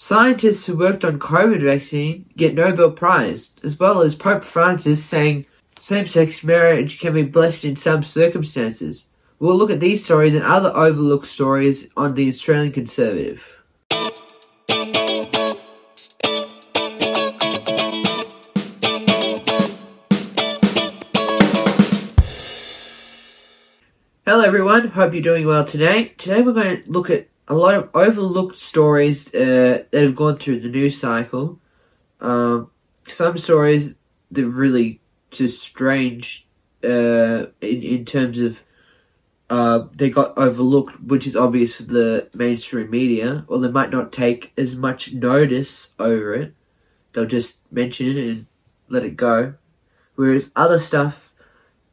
Scientists who worked on COVID vaccine get Nobel Prize, as well as Pope Francis saying same-sex marriage can be blessed in some circumstances. We'll look at these stories and other overlooked stories on the Australian Conservative. Hello everyone, hope you're doing well today. Today we're going to look at a lot of overlooked stories uh, that have gone through the news cycle. Um, some stories that are really just strange uh, in, in terms of uh, they got overlooked, which is obvious for the mainstream media, or they might not take as much notice over it. They'll just mention it and let it go. Whereas other stuff,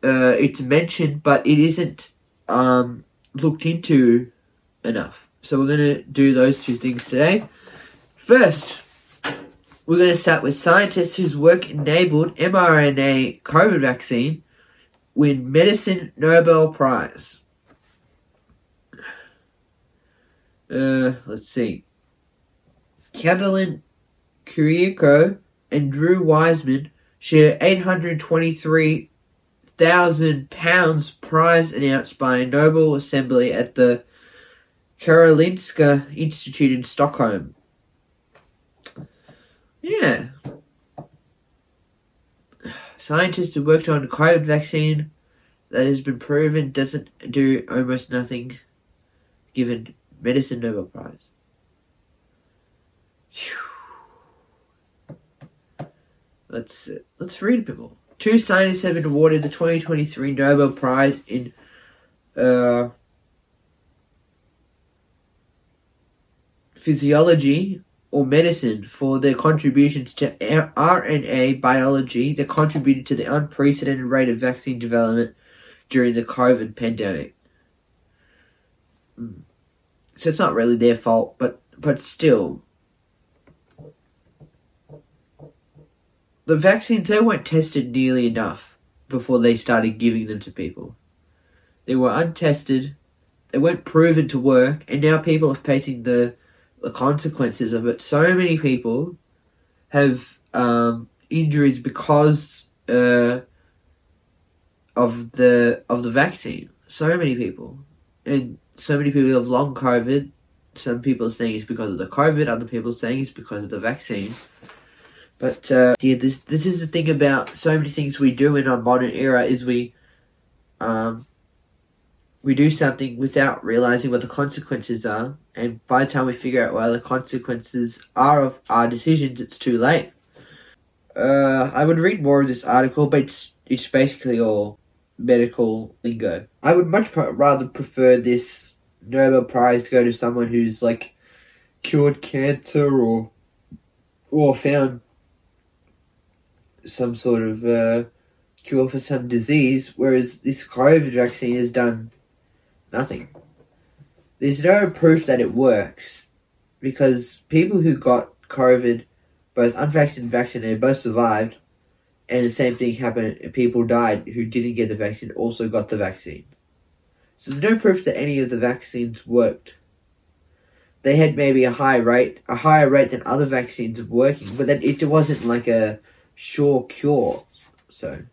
uh, it's mentioned, but it isn't um, looked into enough. So we're going to do those two things today. First, we're going to start with scientists whose work enabled mRNA COVID vaccine win medicine Nobel Prize. Uh, let's see. Katalin Karikó and Drew Weissman share 823,000 pounds prize announced by Nobel Assembly at the Karolinska Institute in Stockholm. Yeah. Scientists who worked on a COVID vaccine that has been proven doesn't do almost nothing given medicine Nobel Prize. Let's let's read a bit more. Two scientists have been awarded the 2023 Nobel Prize in uh, physiology or medicine for their contributions to RNA biology that contributed to the unprecedented rate of vaccine development during the COVID pandemic. Hmm. So it's not really their fault, but but still, the vaccines they weren't tested nearly enough before they started giving them to people. They were untested, they weren't proven to work, and now people are facing the the consequences of it. So many people have um, injuries because uh, of the of the vaccine. So many people, and so many people have long COVID. Some people are saying it's because of the COVID. Other people are saying it's because of the vaccine. But uh, yeah, this this is the thing about so many things we do in our modern era is we um, we do something without realizing what the consequences are, and by the time we figure out what the consequences are of our decisions, it's too late. Uh, I would read more of this article, but it's it's basically all medical lingo. I would much rather prefer this Nobel Prize to go to someone who's like cured cancer or or found some sort of uh, cure for some disease, whereas this COVID vaccine has done Nothing. There's no proof that it works because people who got COVID, both unvaccinated and vaccinated, both survived, and the same thing happened. People died who didn't get the vaccine, also got the vaccine. So there's no proof that any of the vaccines worked. They had maybe a high rate, a higher rate than other vaccines of working, but then it wasn't like a sure cure. So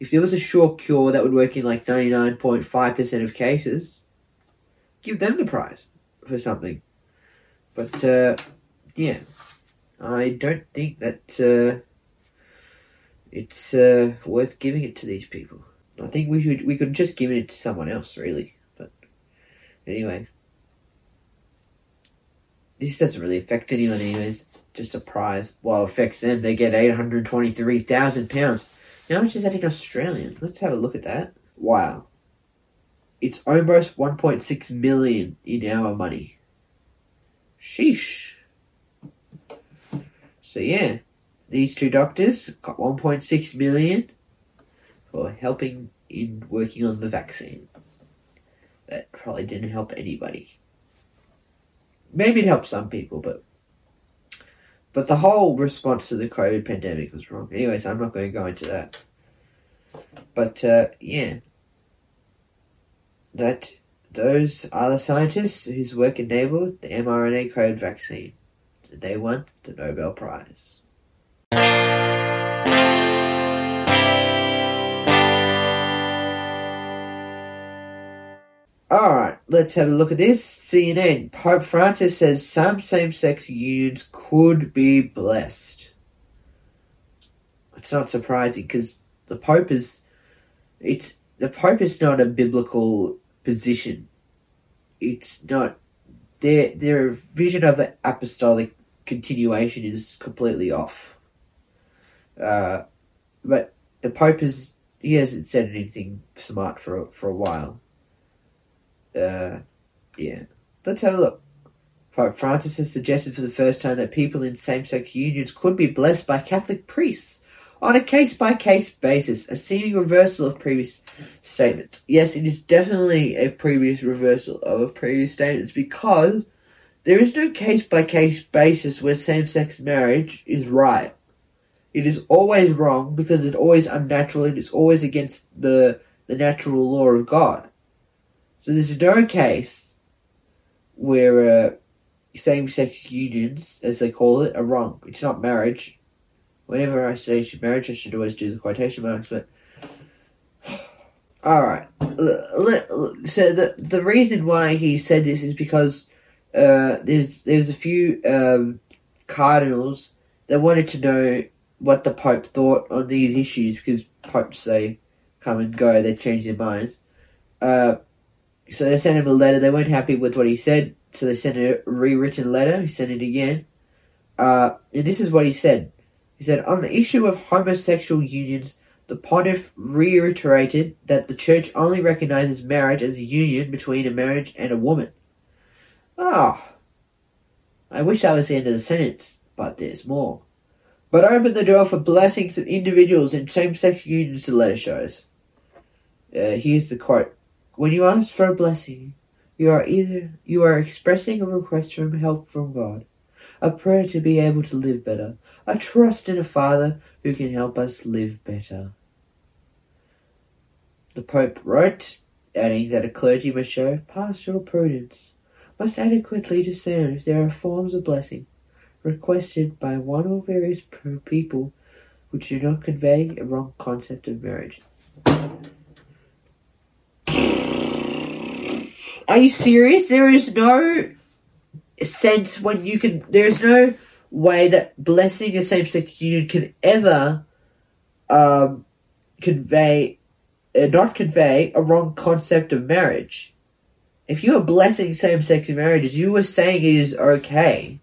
if there was a sure cure that would work in like 99.5% of cases, give them the prize for something. But, uh, yeah, I don't think that uh, it's uh, worth giving it to these people. I think we should we could just give it to someone else, really. But anyway, this doesn't really affect anyone, anyways. Just a prize. Well, it affects them. They get eight hundred twenty-three thousand pounds. How much is that in Australian? Let's have a look at that. Wow. It's almost 1.6 million in our money. Sheesh. So yeah, these two doctors got 1.6 million for helping in working on the vaccine. That probably didn't help anybody. Maybe it helped some people, but but the whole response to the COVID pandemic was wrong. Anyways, I'm not going to go into that. But uh, yeah, that those are the scientists whose work enabled the mRNA COVID vaccine. they won the Nobel Prize. Let's have a look at this. CNN. Pope Francis says some same sex unions could be blessed. It's not surprising because the Pope is. It's. The Pope is not a biblical position. It's not. Their, their vision of an apostolic continuation is completely off. Uh, but the Pope is. He hasn't said anything smart for, for a while uh, yeah. Let's have a look. Pope Francis has suggested for the first time that people in same-sex unions could be blessed by Catholic priests on a case-by-case basis, a seeming reversal of previous statements. Yes, it is definitely a previous reversal of previous statements because there is no case-by-case basis where same-sex marriage is right. It is always wrong because it's always unnatural and it's always against the the natural law of God. So there's no case where uh, same-sex unions, as they call it, are wrong. It's not marriage. Whenever I say marriage, I should always do the quotation marks. But all right. So the the reason why he said this is because uh, there's there's a few um, cardinals that wanted to know what the Pope thought on these issues because popes they come and go, they change their minds. Uh, so they sent him a letter. They weren't happy with what he said, so they sent a rewritten letter. He sent it again. Uh, and this is what he said. He said, On the issue of homosexual unions, the pontiff reiterated that the church only recognizes marriage as a union between a marriage and a woman. Ah, oh, I wish that was the end of the sentence, but there's more. But open the door for blessings of individuals in same-sex unions, the letter shows. Uh, here's the quote. When you ask for a blessing, you are either you are expressing a request for help from God, a prayer to be able to live better, a trust in a Father who can help us live better. The Pope wrote, adding that a clergy must show pastoral prudence, must adequately discern if there are forms of blessing requested by one or various people which do not convey a wrong concept of marriage. Are you serious? There is no sense when you can. There is no way that blessing a same-sex union can ever um, convey, uh, not convey a wrong concept of marriage. If you are blessing same-sex marriages, you are saying it is okay.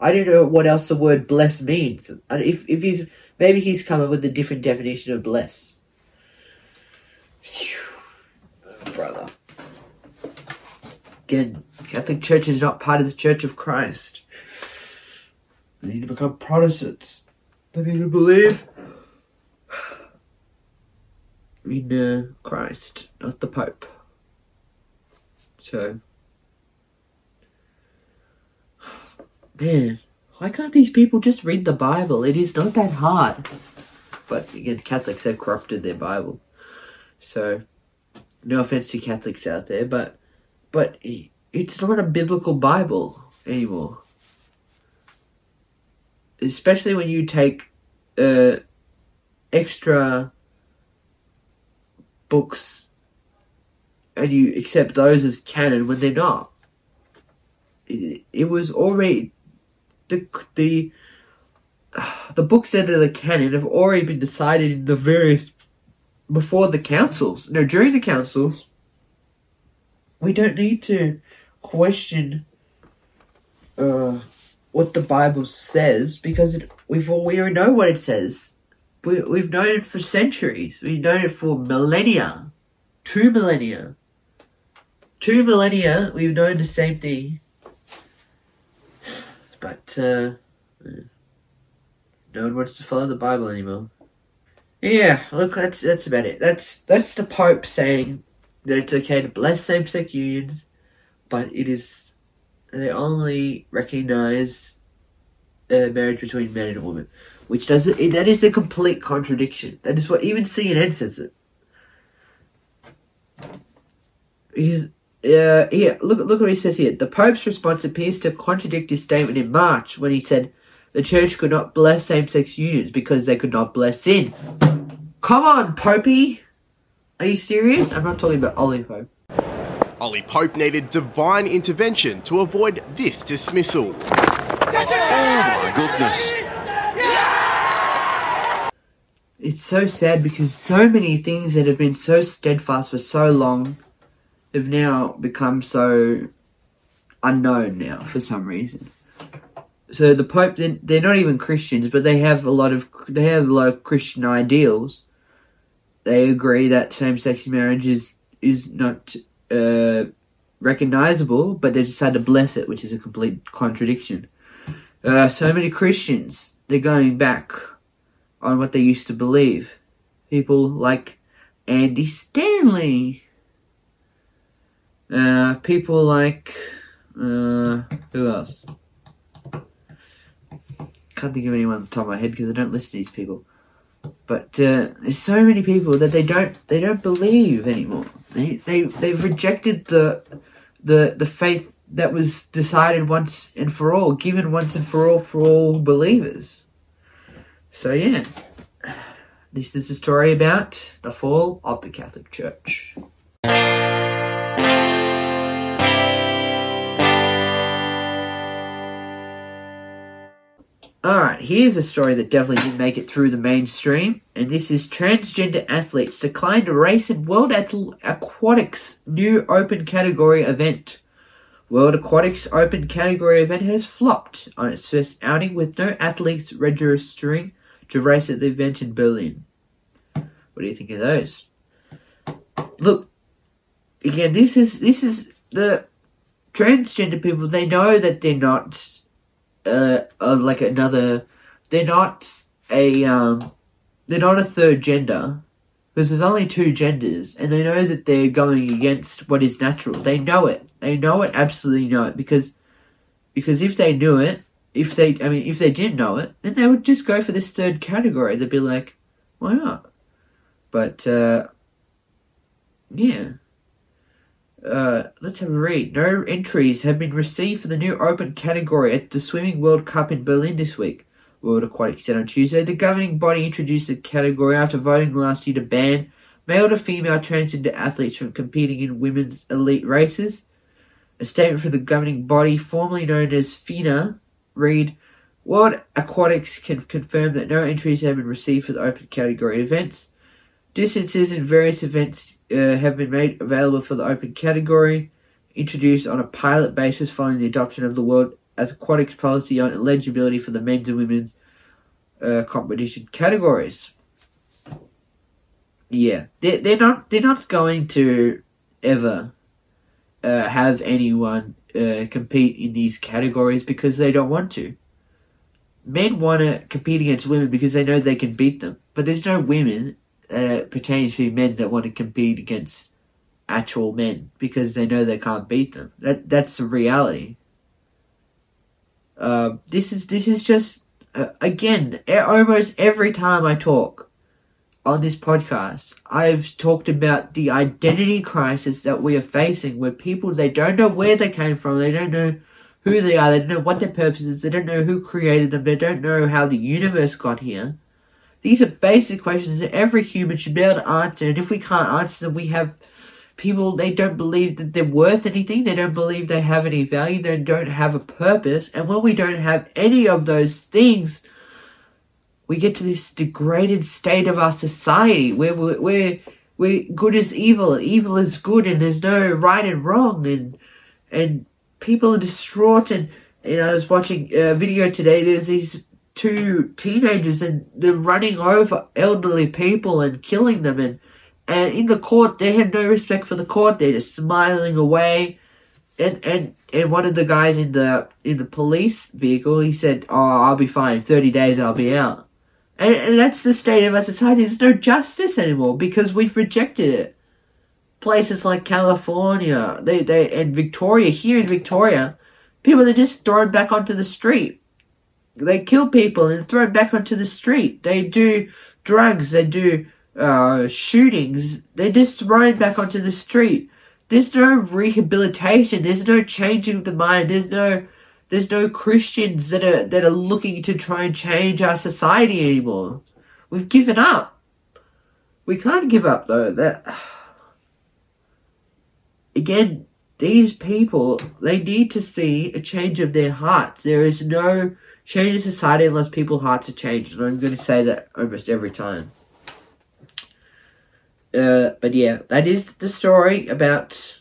I don't know what else the word bless means. And if if he's maybe he's come up with a different definition of bless. brother. Again, Catholic Church is not part of the Church of Christ. They need to become Protestants. They need to believe in uh, Christ, not the Pope. So, man, why can't these people just read the Bible? It is not that hard. But again, Catholics have corrupted their Bible. So, no offense to Catholics out there, but but it's not a biblical Bible anymore. Especially when you take uh, extra books and you accept those as canon when they're not. It, it was already the the the books that are the canon have already been decided in the various before the councils. No, during the councils, we don't need to question uh, what the Bible says because it, we've all, we already know what it says. We, we've known it for centuries. We've known it for millennia, two millennia, two millennia. We've known the same thing, but uh, no one wants to follow the Bible anymore. Yeah, look, that's that's about it. That's that's the Pope saying that it's okay to bless same-sex unions, but it is they only recognize uh, marriage between man and woman, which does it. That is a complete contradiction. That is what even CNN says it. Because uh, here, look, look what he says here. The Pope's response appears to contradict his statement in March when he said the Church could not bless same-sex unions because they could not bless sin. Come on, Popey! Are you serious? I'm not talking about Ollie Pope. Ollie Pope needed divine intervention to avoid this dismissal. Oh my goodness. It's so sad because so many things that have been so steadfast for so long have now become so unknown now for some reason. So the Pope, they're, not even Christians, but they have a lot of they have a lot of Christian ideals. They agree that same-sex marriage is is not uh, recognizable, but they decide to bless it, which is a complete contradiction. Uh, so many Christians they're going back on what they used to believe. People like Andy Stanley. Uh, people like uh, who else? Can't think of anyone on the top of my head because I don't listen to these people. But uh, there's so many people that they don't they don't believe anymore. They they they've rejected the the the faith that was decided once and for all, given once and for all for all believers. So yeah, this is a story about the fall of the Catholic Church. Alright, here's a story that definitely didn't make it through the mainstream, and this is transgender athletes decline to race in World Aquatics new open category event. World Aquatics Open category event has flopped on its first outing with no athletes registering to race at the event in Berlin. What do you think of those? Look, again, this is this is the transgender people. They know that they're not uh, uh, like another. They're not a um, they're not a third gender because there's only two genders, and they know that they're going against what is natural. They know it. They know it. Absolutely know it because because if they knew it, if they I mean if they didn't know it, then they would just go for this third category. They'd be like, why not? But uh, yeah. Uh, let's have a read. No entries have been received for the new open category at the Swimming World Cup in Berlin this week. World Aquatics said on Tuesday. The governing body introduced the category after voting last year to ban male to female transgender athletes from competing in women's elite races. A statement from the governing body, formerly known as FINA, read World Aquatics can confirm that no entries have been received for the open category events. Distances in various events uh, have been made available for the open category, introduced on a pilot basis following the adoption of the World Aquatics policy on eligibility for the men's and women's uh, competition categories. Yeah, they're, they're not they're not going to ever uh, have anyone uh, compete in these categories because they don't want to. Men want to compete against women because they know they can beat them, but there's no women uh, pertaining to men that want to compete against actual men because they know they can't beat them. That that's the reality. Uh, this is this is just uh, again almost every time I talk on this podcast, I've talked about the identity crisis that we are facing, where people they don't know where they came from, they don't know who they are, they don't know what their purpose is, they don't know who created them, they don't know how the universe got here these are basic questions that every human should be able to answer, and if we can't answer them, we have people, they don't believe that they're worth anything, they don't believe they have any value, they don't have a purpose, and when we don't have any of those things, we get to this degraded state of our society where we're, where good is evil, evil is good, and there's no right and wrong, and, and people are distraught, and, you know, I was watching a video today, there's these two teenagers and they're running over elderly people and killing them. And and in the court they had no respect for the court. They're just smiling away. And and and one of the guys in the in the police vehicle he said oh i'll be fine. 30 days i'll be out. And, and that's the state of our society. There's no justice anymore because we've rejected it. Places like california they they and victoria here in victoria people are just thrown back onto the street they kill people and throw back onto the street. They do drugs. They do uh, shootings. They're just thrown back onto the street. there's no rehabilitation. There's no changing the mind. There's no there's no Christians that are that are looking to try and change our society anymore. We've given up. We can't give up though. That again, these people they need to see a change of their hearts. There is no change society unless people's hearts are changed, and I'm going to say that almost every time. Uh, but yeah, that is the story about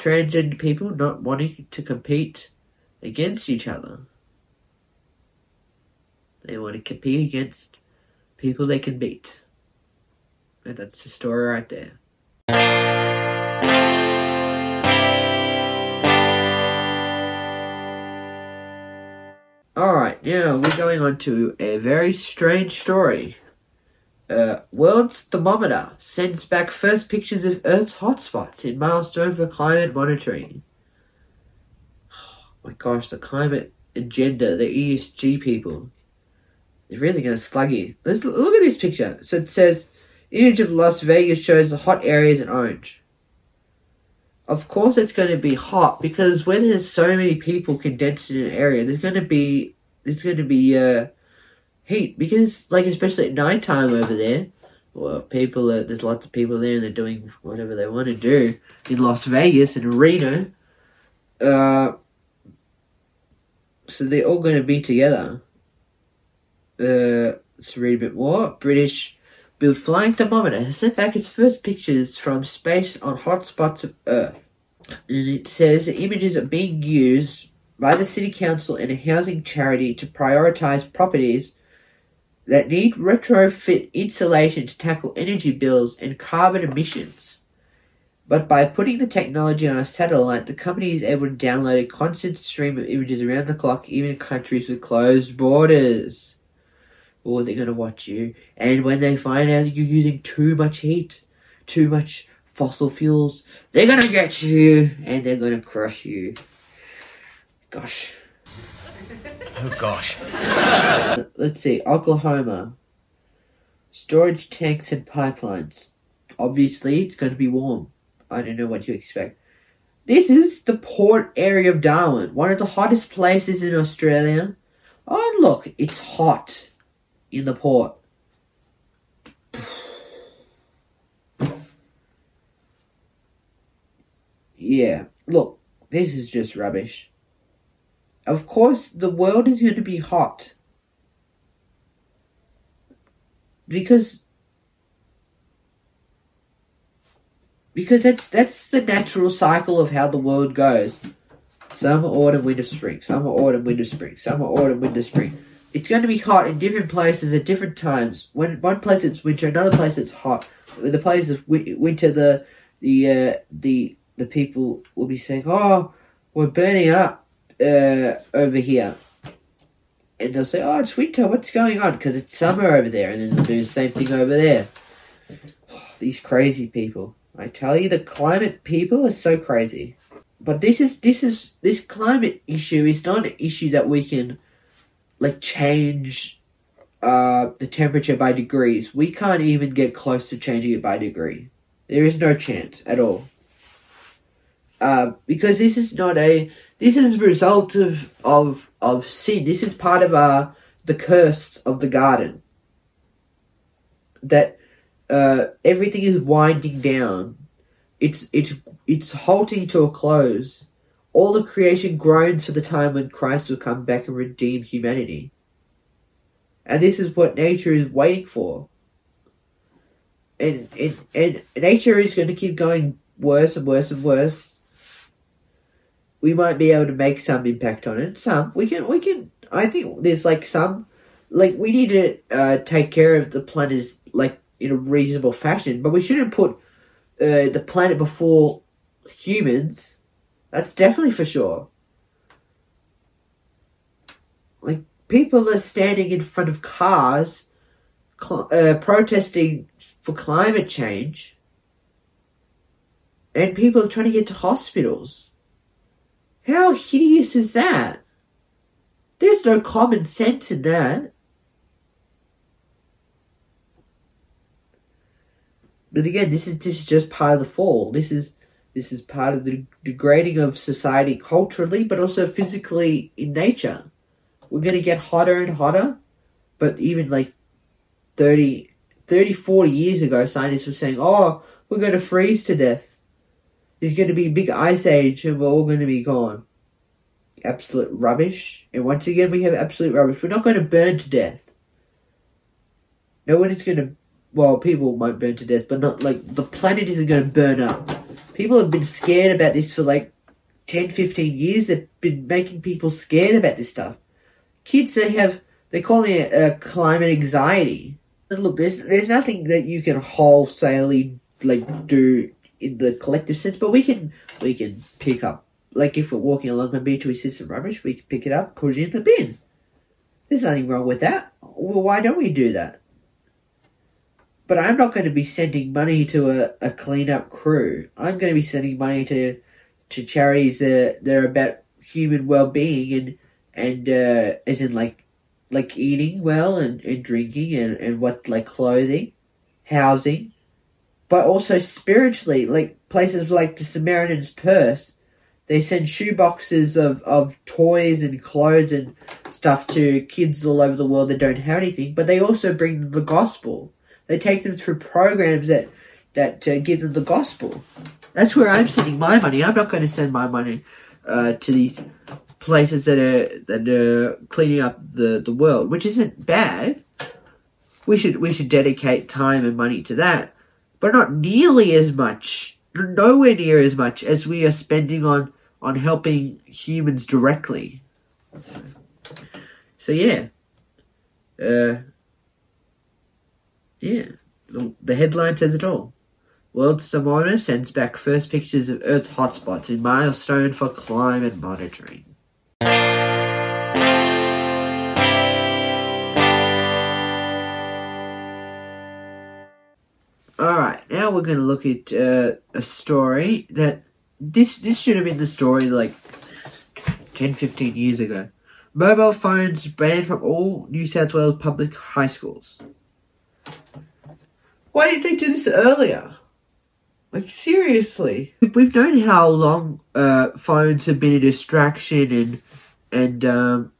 transgender people not wanting to compete against each other. They want to compete against people they can beat. And that's the story right there. Alright, now we're going on to a very strange story. Uh, World's Thermometer sends back first pictures of Earth's hotspots in milestone for climate monitoring. Oh my gosh, the climate agenda, the ESG people, they're really going to slug you. Let's look at this picture. So it says, image of Las Vegas shows the hot areas in orange. Of course, it's going to be hot because when there's so many people condensed in an area, there's going to be there's going to be uh, heat because, like, especially at nighttime over there, well, people are, there's lots of people there and they're doing whatever they want to do in Las Vegas and Reno. Uh, so they're all going to be together. Uh, let's read a bit more. British Bill Flying Thermometer has sent back its first pictures from space on hot spots of Earth. And it says the images are being used by the City Council and a housing charity to prioritise properties that need retrofit insulation to tackle energy bills and carbon emissions. But by putting the technology on a satellite, the company is able to download a constant stream of images around the clock, even in countries with closed borders. Or they're going to watch you. And when they find out you're using too much heat, too much fossil fuels, they're going to get you and they're going to crush you. Gosh. Oh gosh. Let's see, Oklahoma. Storage tanks and pipelines. Obviously, it's going to be warm. I don't know what you expect. This is the port area of Darwin, one of the hottest places in Australia. Oh, look, it's hot in the port. Yeah, look, this is just rubbish. Of course, the world is going to be hot. Because because that's that's the natural cycle of how the world goes. Summer, autumn, winter, spring. Summer, autumn, winter, spring. Summer, autumn, winter, spring. It's going to be hot in different places at different times. When one place it's winter, another place it's hot. The place of winter, the the uh, the the people will be saying, "Oh, we're burning up uh, over here," and they'll say, "Oh, it's winter. What's going on?" Because it's summer over there, and then they'll do the same thing over there. these crazy people! I tell you, the climate people are so crazy. But this is this is this climate issue is not an issue that we can like change uh, the temperature by degrees. We can't even get close to changing it by degree. There is no chance at all. Uh, because this is not a this is a result of of of sin. This is part of uh, the curse of the garden. That uh, everything is winding down. It's it's it's halting to a close. All the creation groans for the time when Christ will come back and redeem humanity. And this is what nature is waiting for. And and, and nature is going to keep going worse and worse and worse. We might be able to make some impact on it. Some we can we can. I think there's like some like we need to uh, take care of the planet like in a reasonable fashion, but we shouldn't put uh, the planet before humans. That's definitely for sure. Like people are standing in front of cars, cl- uh, protesting for climate change, and people are trying to get to hospitals. How hideous is that? There's no common sense in that. But again, this is this is just part of the fall. This is this is part of the degrading of society culturally, but also physically in nature. We're going to get hotter and hotter, but even like 30, 30, 40 years ago, scientists were saying, oh, we're going to freeze to death. There's going to be a big ice age and we're all going to be gone. Absolute rubbish. And once again, we have absolute rubbish. We're not going to burn to death. No one is going to, well, people might burn to death, but not like the planet isn't going to burn up. People have been scared about this for like 10, 15 years. They've been making people scared about this stuff. Kids, they have, they're calling it uh, climate anxiety. Look, there's, there's nothing that you can wholesalely like do in the collective sense, but we can, we can pick up, like if we're walking along the beach, and we see some rubbish, we can pick it up, put it in the bin. There's nothing wrong with that. Well, why don't we do that? But I'm not going to be sending money to a, a cleanup crew. I'm going to be sending money to to charities that, that are about human well being and and uh, as in like like eating well and, and drinking and, and what like clothing, housing, but also spiritually, like places like the Samaritan's Purse, they send shoe boxes of, of toys and clothes and stuff to kids all over the world that don't have anything, but they also bring the gospel. They take them through programs that that uh, give them the gospel. That's where I'm sending my money. I'm not going to send my money uh, to these places that are that are cleaning up the, the world, which isn't bad. We should we should dedicate time and money to that, but not nearly as much, nowhere near as much as we are spending on on helping humans directly. So yeah, uh, yeah, the headline says it all. World Thermometer sends back first pictures of Earth hotspots in milestone for climate monitoring. Alright, now we're going to look at uh, a story that this this should have been the story like 10 15 years ago. Mobile phones banned from all New South Wales public high schools. Why didn't they do this earlier? Like seriously, we've known how long uh, phones have been a distraction and and um,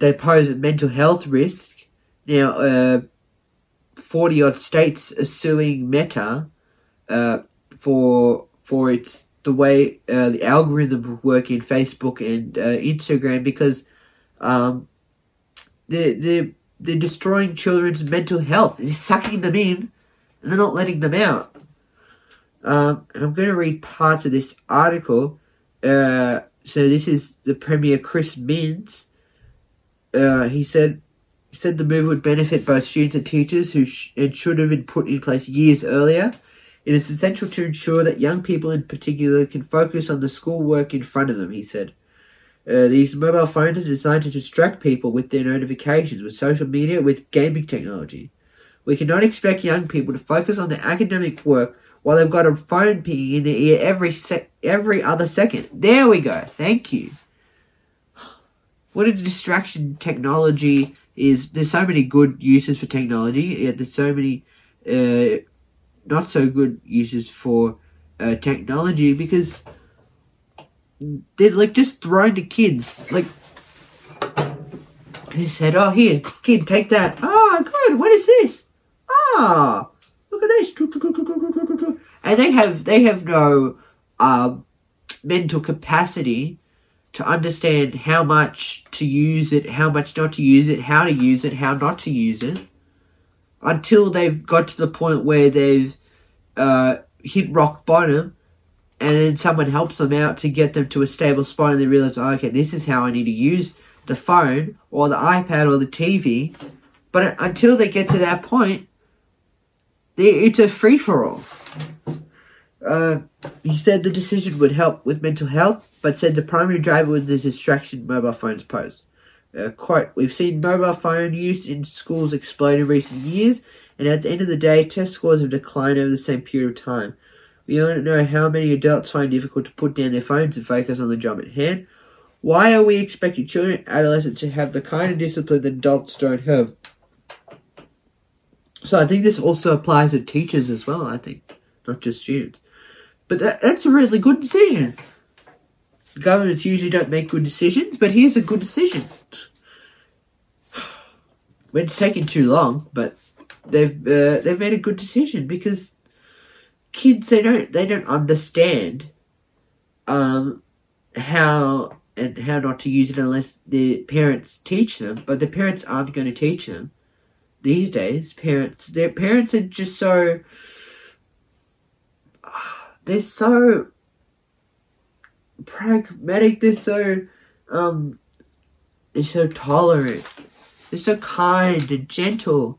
they pose a mental health risk. Now, uh, forty odd states are suing Meta uh, for for its the way uh, the algorithm work in Facebook and uh, Instagram because um, they're, they're, they're destroying children's mental health. They're sucking them in and they're not letting them out. Um, and I'm going to read parts of this article. Uh, so this is the Premier Chris Minns. Uh, he said he said the move would benefit both students and teachers who sh- and should have been put in place years earlier. It is essential to ensure that young people in particular can focus on the schoolwork in front of them, he said. Uh, these mobile phones are designed to distract people with their notifications, with social media, with gaming technology. We cannot expect young people to focus on their academic work while they've got a phone pinging in their ear every sec- every other second. There we go. Thank you. What a distraction technology is. There's so many good uses for technology, yet there's so many uh, not so good uses for uh, technology because they're like just thrown to kids. Like they said, "Oh, here, kid, take that." Ah, good. What is this? Ah, look at this. And they have they have no uh, mental capacity to understand how much to use it, how much not to use it, how to use it, how not to use it until they've got to the point where they've uh, hit rock bottom and then someone helps them out to get them to a stable spot and they realize, oh, okay, this is how I need to use the phone or the iPad or the TV. But until they get to that point, it's a free for all. Uh, he said the decision would help with mental health, but said the primary driver was the distraction mobile phones pose. Uh, quote, we've seen mobile phone use in schools explode in recent years, and at the end of the day, test scores have declined over the same period of time. We don't know how many adults find it difficult to put down their phones and focus on the job at hand. Why are we expecting children and adolescents to have the kind of discipline that adults don't have? So I think this also applies to teachers as well. I think not just students, but that, that's a really good decision. Governments usually don't make good decisions, but here's a good decision. It's taken too long, but they've uh, they've made a good decision because kids they don't they don't understand um how and how not to use it unless the parents teach them but the parents aren't going to teach them these days. Parents their parents are just so they're so pragmatic they're so um they're so tolerant they're so kind and gentle.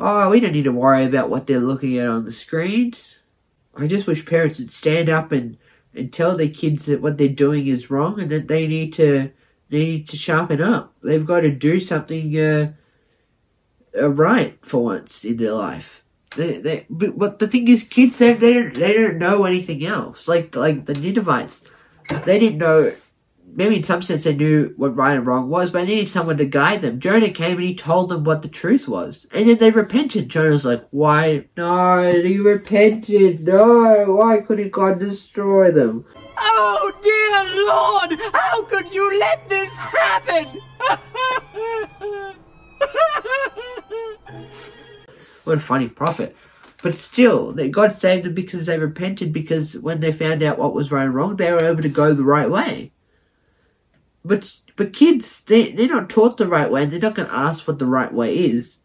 Oh we don't need to worry about what they're looking at on the screens i just wish parents would stand up and and tell their kids that what they're doing is wrong and that they need to they need to sharpen up. They've got to do something uh, uh, right for once in their life. They, they, but, but the thing is, kids they, they don't they don't know anything else. Like like the Ninevites, they didn't know. Maybe in some sense they knew what right and wrong was, but they needed someone to guide them. Jonah came and he told them what the truth was, and then they repented. Jonah's like, "Why? No, he repented. No, why couldn't God destroy them?" Oh, dear Lord! How could you let this happen? What a funny prophet. But still, that God saved them because they repented, because when they found out what was right and wrong, they were able to go the right way. But but kids, they, they're not taught the right way, they're not going to ask what the right way is.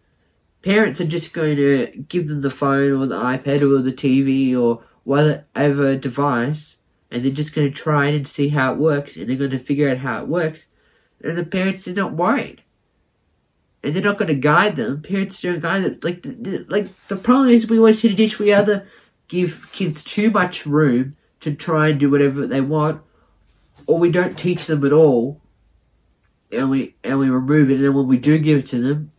Parents are just going to give them the phone or the iPad or the TV or whatever device, and they're just going to try it and see how it works, and they're going to figure out how it works. And the parents are not worried and they're not going to guide them. Parents don't guide them. Like, the, the, like the problem is, we always hit a ditch. We either give kids too much room to try and do whatever they want, or we don't teach them at all, and we and we remove it. And then when we do give it to them,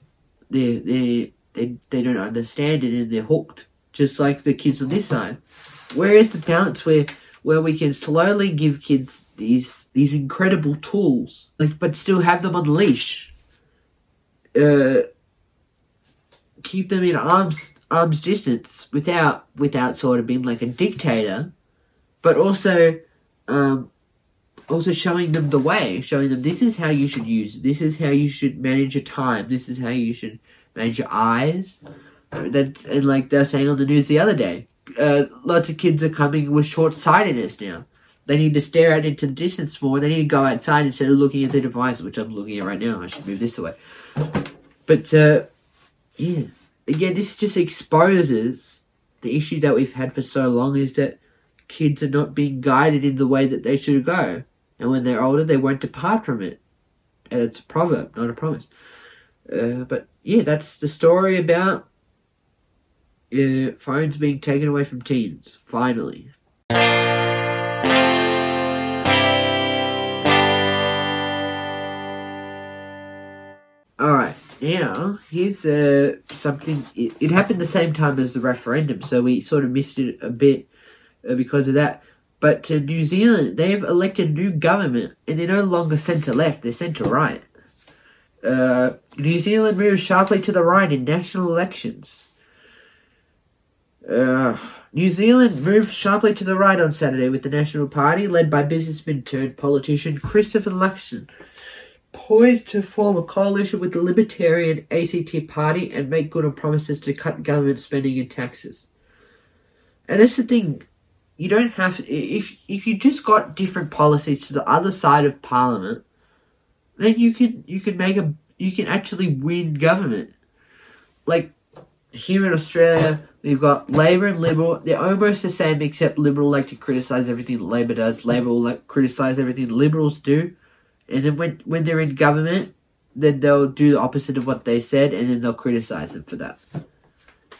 they they they they don't understand it and they're hooked, just like the kids on this side. Where is the balance where where we can slowly give kids these these incredible tools, like but still have them on the leash? uh, keep them in arms arms distance without without sort of being like a dictator, but also um, also showing them the way, showing them this is how you should use, it, this is how you should manage your time, this is how you should manage your eyes. That's and like they're saying on the news the other day, uh, lots of kids are coming with short sightedness now. They need to stare out into the distance more. They need to go outside instead of looking at their device, which I'm looking at right now. I should move this away. But uh, yeah, again, this just exposes the issue that we've had for so long is that kids are not being guided in the way that they should go, and when they're older, they won't depart from it. And it's a proverb, not a promise. Uh, but yeah, that's the story about uh, phones being taken away from teens. Finally. Alright, now here's uh, something. It, it happened the same time as the referendum, so we sort of missed it a bit uh, because of that. But uh, New Zealand, they've elected a new government, and they're no longer centre left, they're centre right. Uh, New Zealand moves sharply to the right in national elections. Uh, New Zealand moved sharply to the right on Saturday with the National Party, led by businessman turned politician Christopher Luxon, poised to form a coalition with the Libertarian ACT Party and make good on promises to cut government spending and taxes. And that's the thing, you don't have if if you just got different policies to the other side of Parliament, then you can you can make a you can actually win government. Like here in Australia, we've got Labor and Liberal. They're almost the same, except Liberal like to criticize everything Labor does. Labor will like criticize everything Liberals do. And then when when they're in government, then they'll do the opposite of what they said, and then they'll criticize them for that.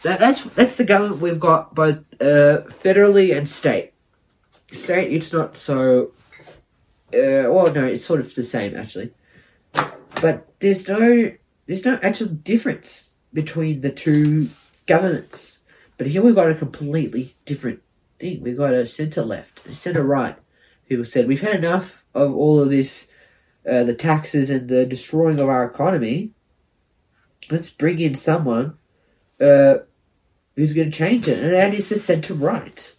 That that's that's the government we've got both uh, federally and state. State, it's not so. Uh, well, no, it's sort of the same actually, but there's no there's no actual difference between the two governments. But here we've got a completely different thing. We've got a centre left, a centre right. People said we've had enough of all of this uh, the taxes and the destroying of our economy, let's bring in someone uh, who's going to change it, and is the centre right.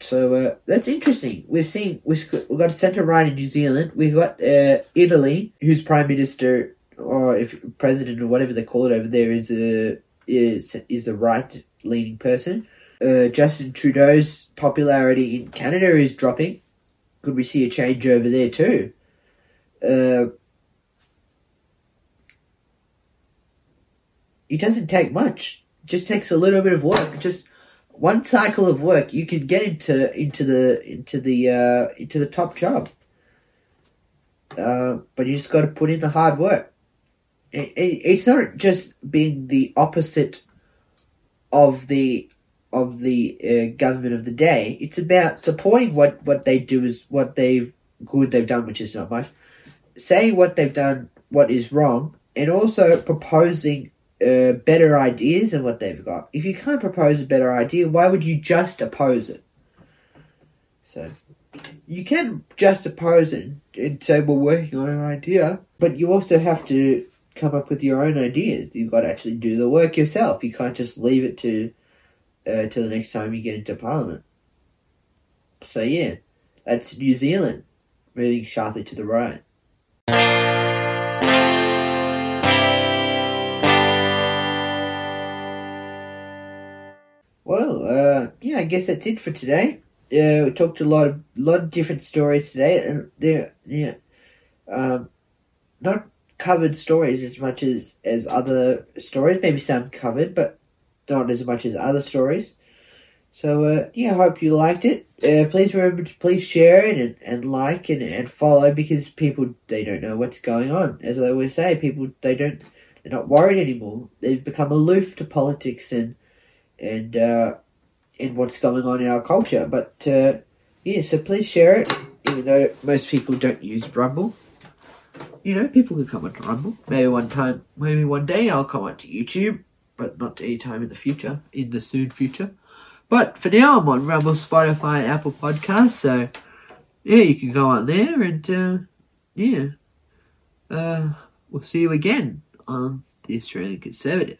So uh, that's interesting. We've seen got, we've got a centre right in New Zealand. We've got uh, Italy, whose prime minister or if president or whatever they call it over there is a is is a right leaning person. Uh, Justin Trudeau's popularity in Canada is dropping. Could we see a change over there too? Uh, it doesn't take much. It just takes a little bit of work. Just one cycle of work, you can get into into the into the uh, into the top job. Uh, but you just got to put in the hard work. It, it, it's not just being the opposite of the of the uh, government of the day. It's about supporting what what they do is what they've good they've done, which is not much. Saying what they've done, what is wrong, and also proposing uh, better ideas than what they've got. If you can't propose a better idea, why would you just oppose it? So you can just oppose it and say we're working on an idea, but you also have to come up with your own ideas. You've got to actually do the work yourself. You can't just leave it to uh, till the next time you get into Parliament. So yeah, that's New Zealand moving sharply to the right. Well, uh, yeah, I guess that's it for today. Uh, we talked a lot of lot of different stories today, and they're um, not covered stories as much as as other stories. Maybe some covered, but not as much as other stories. So uh, yeah, I hope you liked it. Uh, please remember to please share it and, and like and, and follow because people they don't know what's going on. As I always say, people they don't they're not worried anymore. They've become aloof to politics and and uh, what's going on in our culture. But uh, yeah, so please share it. Even though most people don't use Rumble, you know, people can come onto Rumble. Maybe one time, maybe one day, I'll come onto YouTube, but not any time in the future, in the soon future. But for now, I'm on Rumble, Spotify, and Apple Podcasts. So yeah, you can go on there, and uh, yeah, uh, we'll see you again on the Australian Conservative.